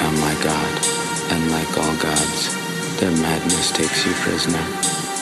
Become my god, and like all gods, their madness takes you prisoner.